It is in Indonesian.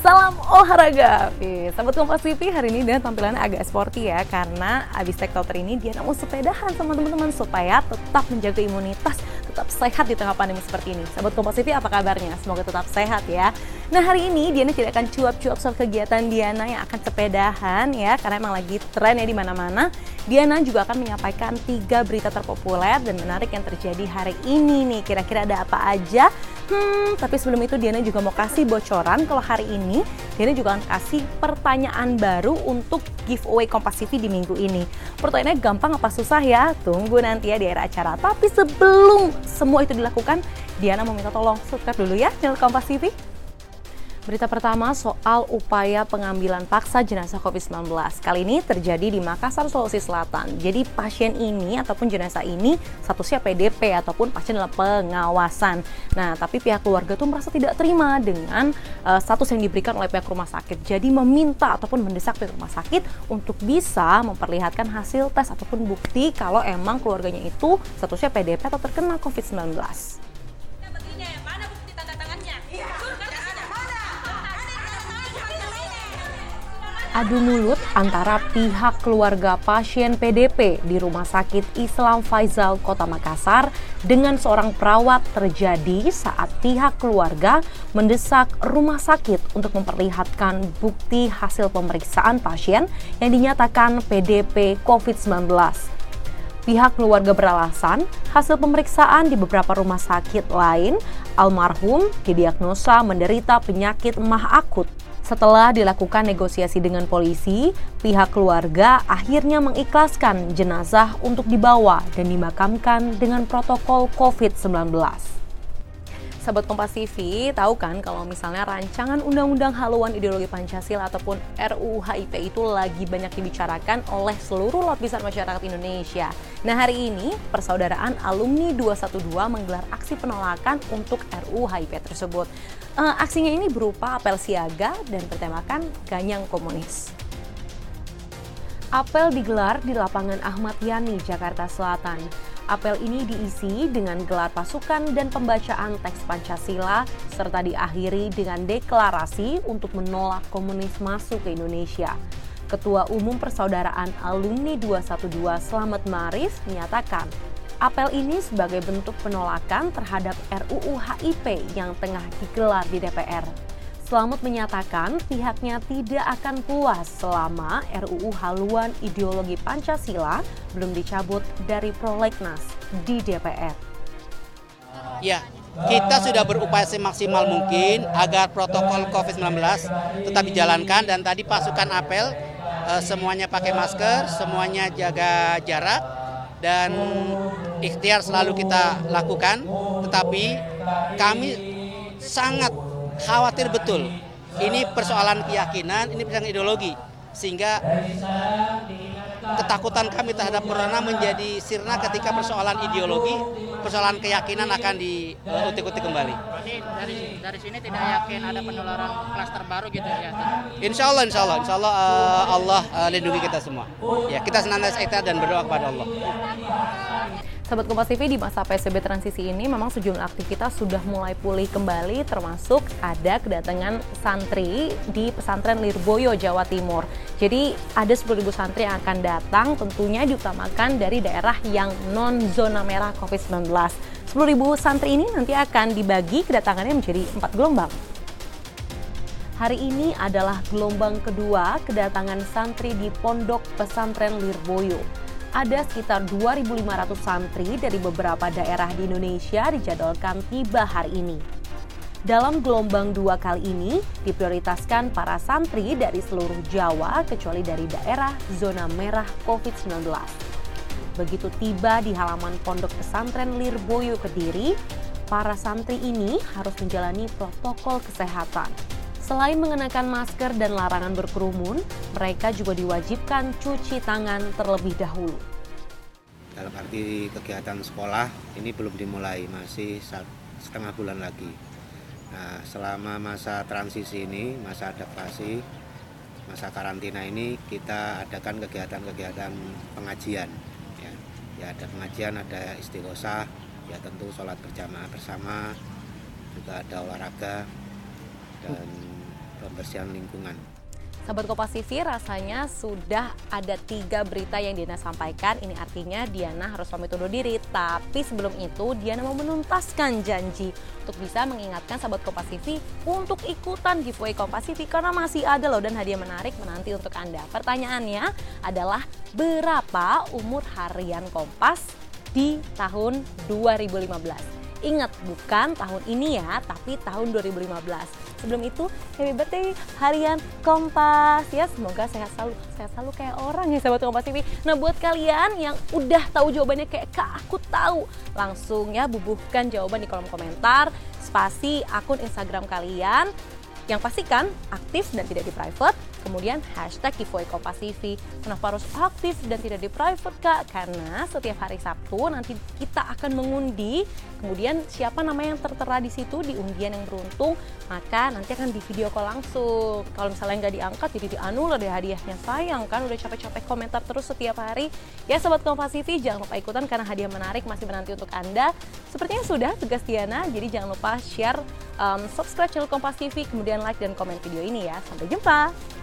Salam olahraga. Sahabat Kompas TV hari ini dia tampilannya agak sporty ya karena abis take dokter ini dia mau sepedahan sama teman-teman supaya tetap menjaga imunitas, tetap sehat di tengah pandemi seperti ini. Sahabat Kompas TV apa kabarnya? Semoga tetap sehat ya. Nah hari ini Diana tidak akan cuap-cuap soal kegiatan Diana yang akan sepedahan ya karena emang lagi tren ya di mana-mana. Diana juga akan menyampaikan tiga berita terpopuler dan menarik yang terjadi hari ini nih. Kira-kira ada apa aja? Hmm, tapi sebelum itu Diana juga mau kasih bocoran kalau hari ini Diana juga akan kasih pertanyaan baru untuk giveaway Kompas TV di minggu ini. Pertanyaannya gampang apa susah ya? Tunggu nanti ya di akhir acara. Tapi sebelum semua itu dilakukan, Diana mau minta tolong subscribe dulu ya channel Kompas TV. Berita pertama soal upaya pengambilan paksa jenazah COVID-19. Kali ini terjadi di Makassar, Sulawesi Selatan. Jadi pasien ini ataupun jenazah ini statusnya PDP ataupun pasien dalam pengawasan. Nah, tapi pihak keluarga tuh merasa tidak terima dengan uh, status yang diberikan oleh pihak rumah sakit. Jadi meminta ataupun mendesak pihak rumah sakit untuk bisa memperlihatkan hasil tes ataupun bukti kalau emang keluarganya itu statusnya PDP atau terkena COVID-19. Adu mulut antara pihak keluarga pasien PDP di Rumah Sakit Islam Faisal Kota Makassar dengan seorang perawat terjadi saat pihak keluarga mendesak rumah sakit untuk memperlihatkan bukti hasil pemeriksaan pasien yang dinyatakan PDP COVID-19. Pihak keluarga beralasan hasil pemeriksaan di beberapa rumah sakit lain, almarhum didiagnosa menderita penyakit mah akut setelah dilakukan negosiasi dengan polisi, pihak keluarga akhirnya mengikhlaskan jenazah untuk dibawa dan dimakamkan dengan protokol COVID-19. Sahabat Kompas TV tahu kan kalau misalnya rancangan Undang-Undang Haluan Ideologi Pancasila ataupun RUU HIP itu lagi banyak dibicarakan oleh seluruh lapisan masyarakat Indonesia. Nah hari ini persaudaraan alumni 212 menggelar aksi penolakan untuk RUU HIP tersebut. Uh, aksinya ini berupa apel siaga dan bertemakan ganyang komunis. Apel digelar di lapangan Ahmad Yani, Jakarta Selatan. Apel ini diisi dengan gelar pasukan dan pembacaan teks Pancasila serta diakhiri dengan deklarasi untuk menolak komunis masuk ke Indonesia. Ketua Umum Persaudaraan Alumni 212 Slamet Marif menyatakan, apel ini sebagai bentuk penolakan terhadap RUU HIP yang tengah digelar di DPR. Selamat menyatakan pihaknya tidak akan puas selama RUU haluan ideologi Pancasila belum dicabut dari prolegnas di DPR. Ya, kita sudah berupaya semaksimal mungkin agar protokol COVID-19 tetap dijalankan dan tadi pasukan apel eh, semuanya pakai masker, semuanya jaga jarak dan ikhtiar selalu kita lakukan, tetapi kami sangat khawatir betul. Ini persoalan keyakinan, ini persoalan ideologi. Sehingga ketakutan kami terhadap corona menjadi sirna ketika persoalan ideologi, persoalan keyakinan akan diutik-utik kembali. dari, dari sini tidak yakin ada penularan klaster baru gitu ya? Insya Allah, insya Allah, insya Allah uh, Allah uh, lindungi kita semua. Ya, kita senantiasa ikhtiar dan berdoa kepada Allah. Sahabat Kompas TV di masa PSBB transisi ini memang sejumlah aktivitas sudah mulai pulih kembali termasuk ada kedatangan santri di pesantren Lirboyo Jawa Timur. Jadi ada 10.000 santri yang akan datang tentunya diutamakan dari daerah yang non zona merah COVID-19. 10.000 santri ini nanti akan dibagi kedatangannya menjadi empat gelombang. Hari ini adalah gelombang kedua kedatangan santri di Pondok Pesantren Lirboyo ada sekitar 2.500 santri dari beberapa daerah di Indonesia dijadwalkan tiba hari ini. Dalam gelombang dua kali ini, diprioritaskan para santri dari seluruh Jawa kecuali dari daerah zona merah COVID-19. Begitu tiba di halaman pondok pesantren Lirboyo Kediri, para santri ini harus menjalani protokol kesehatan Selain mengenakan masker dan larangan berkerumun, mereka juga diwajibkan cuci tangan terlebih dahulu. Dalam arti kegiatan sekolah ini belum dimulai, masih setengah bulan lagi. Nah, selama masa transisi ini, masa adaptasi, masa karantina ini kita adakan kegiatan-kegiatan pengajian. Ya, ya ada pengajian, ada istighosah, ya tentu sholat berjamaah bersama, juga ada olahraga dan kebersihan lingkungan. Sahabat Kompas TV, rasanya sudah ada tiga berita yang Diana sampaikan. Ini artinya Diana harus pamit undur diri. Tapi sebelum itu, Diana mau menuntaskan janji untuk bisa mengingatkan sahabat Kompas TV untuk ikutan giveaway Kompas TV karena masih ada loh dan hadiah menarik menanti untuk Anda. Pertanyaannya adalah berapa umur harian Kompas di tahun 2015? Ingat, bukan tahun ini ya, tapi tahun 2015. Sebelum itu, happy birthday harian Kompas ya. Semoga sehat selalu, sehat selalu kayak orang ya sahabat Kompas TV. Nah, buat kalian yang udah tahu jawabannya kayak Kak, aku tahu. Langsung ya bubuhkan jawaban di kolom komentar, spasi akun Instagram kalian. Yang pastikan aktif dan tidak di private Kemudian hashtag giveaway Kompas TV. Kenapa harus aktif dan tidak di private kak? Karena setiap hari Sabtu nanti kita akan mengundi. Kemudian siapa nama yang tertera di situ di undian yang beruntung, maka nanti akan di video call langsung. Kalau misalnya nggak diangkat jadi dianulir deh hadiahnya. Sayang kan udah capek-capek komentar terus setiap hari. Ya sobat Kompas jangan lupa ikutan karena hadiah menarik masih menanti untuk Anda. Sepertinya sudah tugas Diana, jadi jangan lupa share, um, subscribe channel Kompas TV, kemudian like dan komen video ini ya. Sampai jumpa!